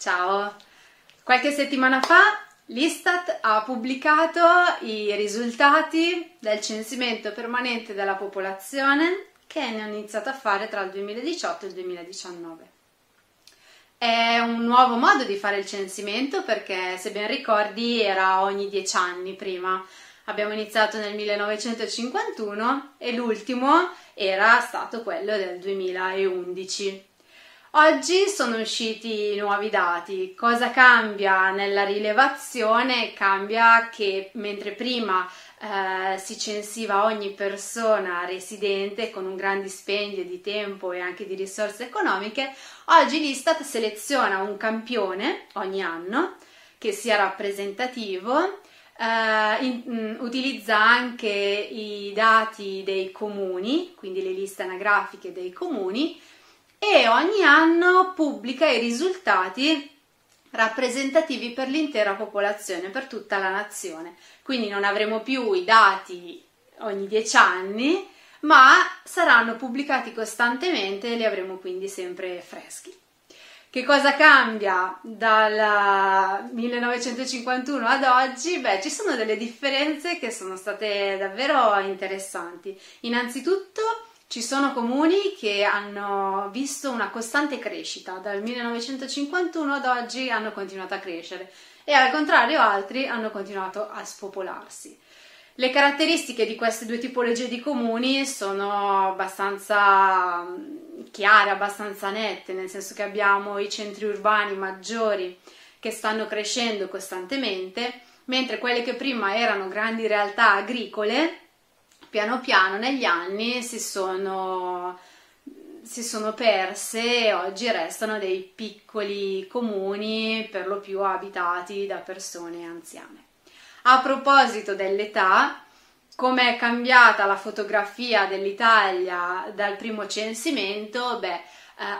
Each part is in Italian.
Ciao! Qualche settimana fa l'Istat ha pubblicato i risultati del censimento permanente della popolazione che hanno iniziato a fare tra il 2018 e il 2019. È un nuovo modo di fare il censimento perché, se ben ricordi, era ogni dieci anni prima. Abbiamo iniziato nel 1951 e l'ultimo era stato quello del 2011. Oggi sono usciti nuovi dati. Cosa cambia nella rilevazione? Cambia che mentre prima eh, si censiva ogni persona residente con un gran dispendio di tempo e anche di risorse economiche, oggi l'Istat seleziona un campione ogni anno che sia rappresentativo Uh, in, um, utilizza anche i dati dei comuni, quindi le liste anagrafiche dei comuni, e ogni anno pubblica i risultati rappresentativi per l'intera popolazione, per tutta la nazione. Quindi non avremo più i dati ogni dieci anni, ma saranno pubblicati costantemente e li avremo quindi sempre freschi. Che cosa cambia dal 1951 ad oggi? Beh, ci sono delle differenze che sono state davvero interessanti. Innanzitutto ci sono comuni che hanno visto una costante crescita, dal 1951 ad oggi hanno continuato a crescere e al contrario altri hanno continuato a spopolarsi. Le caratteristiche di queste due tipologie di comuni sono abbastanza mm, chiare, abbastanza nette, nel senso che abbiamo i centri urbani maggiori che stanno crescendo costantemente, mentre quelle che prima erano grandi realtà agricole, piano piano negli anni si sono, si sono perse e oggi restano dei piccoli comuni per lo più abitati da persone anziane. A proposito dell'età, come è cambiata la fotografia dell'Italia dal primo censimento? Beh, eh,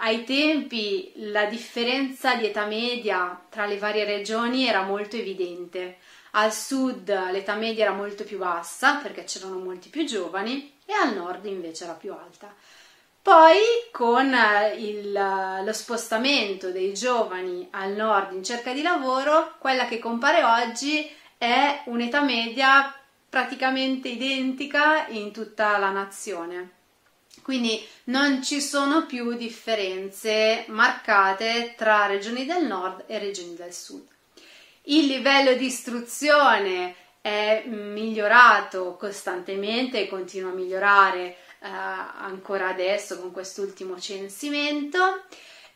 ai tempi la differenza di età media tra le varie regioni era molto evidente. Al sud l'età media era molto più bassa perché c'erano molti più giovani e al nord invece era più alta. Poi con eh, il, lo spostamento dei giovani al nord in cerca di lavoro, quella che compare oggi è un'età media praticamente identica in tutta la nazione. Quindi non ci sono più differenze marcate tra regioni del nord e regioni del sud. Il livello di istruzione è migliorato costantemente e continua a migliorare eh, ancora adesso con quest'ultimo censimento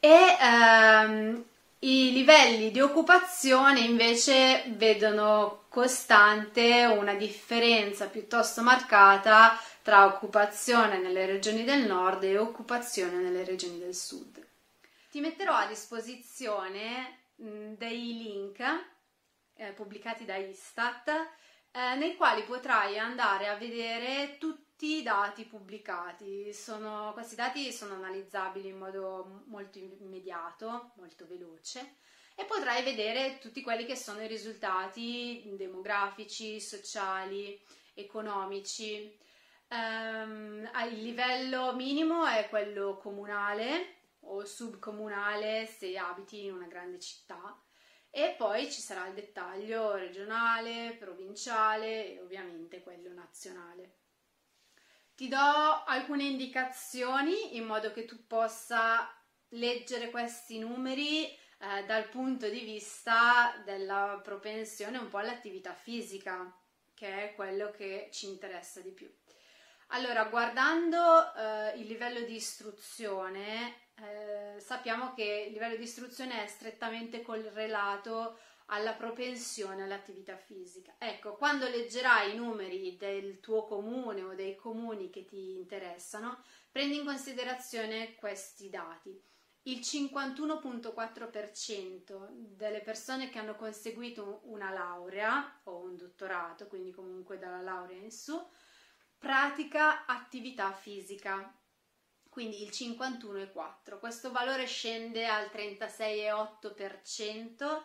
e ehm, i livelli di occupazione invece vedono costante una differenza piuttosto marcata tra occupazione nelle regioni del nord e occupazione nelle regioni del sud. Ti metterò a disposizione dei link eh, pubblicati da Istat eh, nei quali potrai andare a vedere tutti i dati pubblicati. Sono, questi dati sono analizzabili in modo molto immediato, molto veloce e potrai vedere tutti quelli che sono i risultati demografici, sociali, economici. Um, il livello minimo è quello comunale o subcomunale se abiti in una grande città e poi ci sarà il dettaglio regionale, provinciale e ovviamente quello nazionale. Ti do alcune indicazioni in modo che tu possa leggere questi numeri eh, dal punto di vista della propensione un po' all'attività fisica, che è quello che ci interessa di più. Allora, guardando eh, il livello di istruzione, sappiamo che il livello di istruzione è strettamente correlato alla propensione all'attività fisica. Ecco, quando leggerai i numeri del tuo comune o dei comuni che ti interessano, prendi in considerazione questi dati. Il 51.4% delle persone che hanno conseguito una laurea o un dottorato, quindi comunque dalla laurea in su, pratica attività fisica. Quindi il 51,4%. Questo valore scende al 36,8%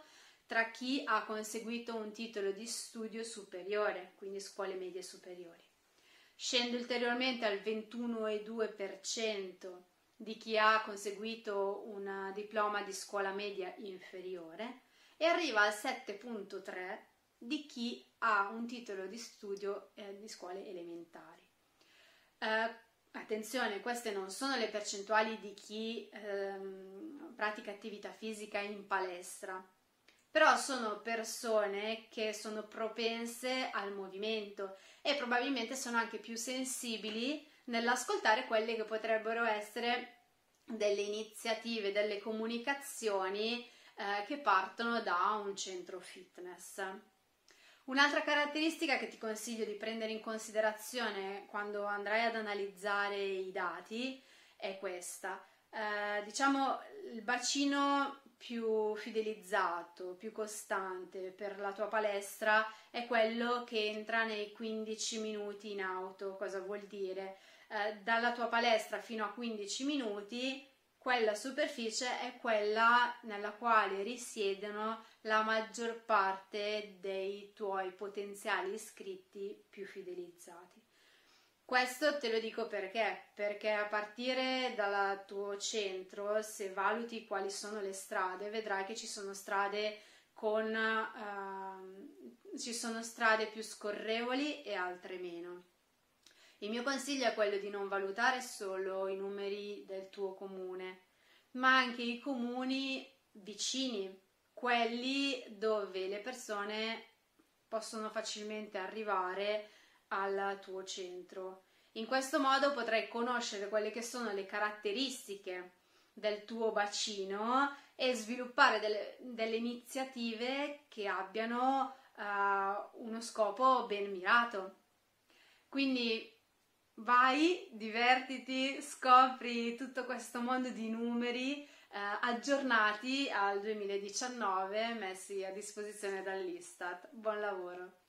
tra chi ha conseguito un titolo di studio superiore, quindi scuole medie superiori. Scende ulteriormente al 21,2% di chi ha conseguito un diploma di scuola media inferiore e arriva al 7.3 di chi ha un titolo di studio eh, di scuole elementari. Eh, attenzione, queste non sono le percentuali di chi ehm, pratica attività fisica in palestra, però sono persone che sono propense al movimento e probabilmente sono anche più sensibili nell'ascoltare quelle che potrebbero essere delle iniziative, delle comunicazioni eh, che partono da un centro fitness. Un'altra caratteristica che ti consiglio di prendere in considerazione quando andrai ad analizzare i dati è questa. Eh, diciamo il bacino più fidelizzato, più costante per la tua palestra è quello che entra nei 15 minuti in auto. Cosa vuol dire? Eh, dalla tua palestra fino a 15 minuti quella superficie è quella nella quale risiedono la maggior parte dei tuoi potenziali iscritti più fidelizzati. Questo te lo dico perché? Perché a partire dal tuo centro, se valuti quali sono le strade, vedrai che ci sono strade con uh, ci sono strade più scorrevoli e altre meno. Il mio consiglio è quello di non valutare solo i numeri del tuo comune, ma anche i comuni vicini, quelli dove le persone possono facilmente arrivare al tuo centro. In questo modo potrai conoscere quelle che sono le caratteristiche del tuo bacino e sviluppare delle, delle iniziative che abbiano uh, uno scopo ben mirato. Quindi vai, divertiti, scopri tutto questo mondo di numeri eh, aggiornati al 2019 messi a disposizione dall'Istat. Buon lavoro!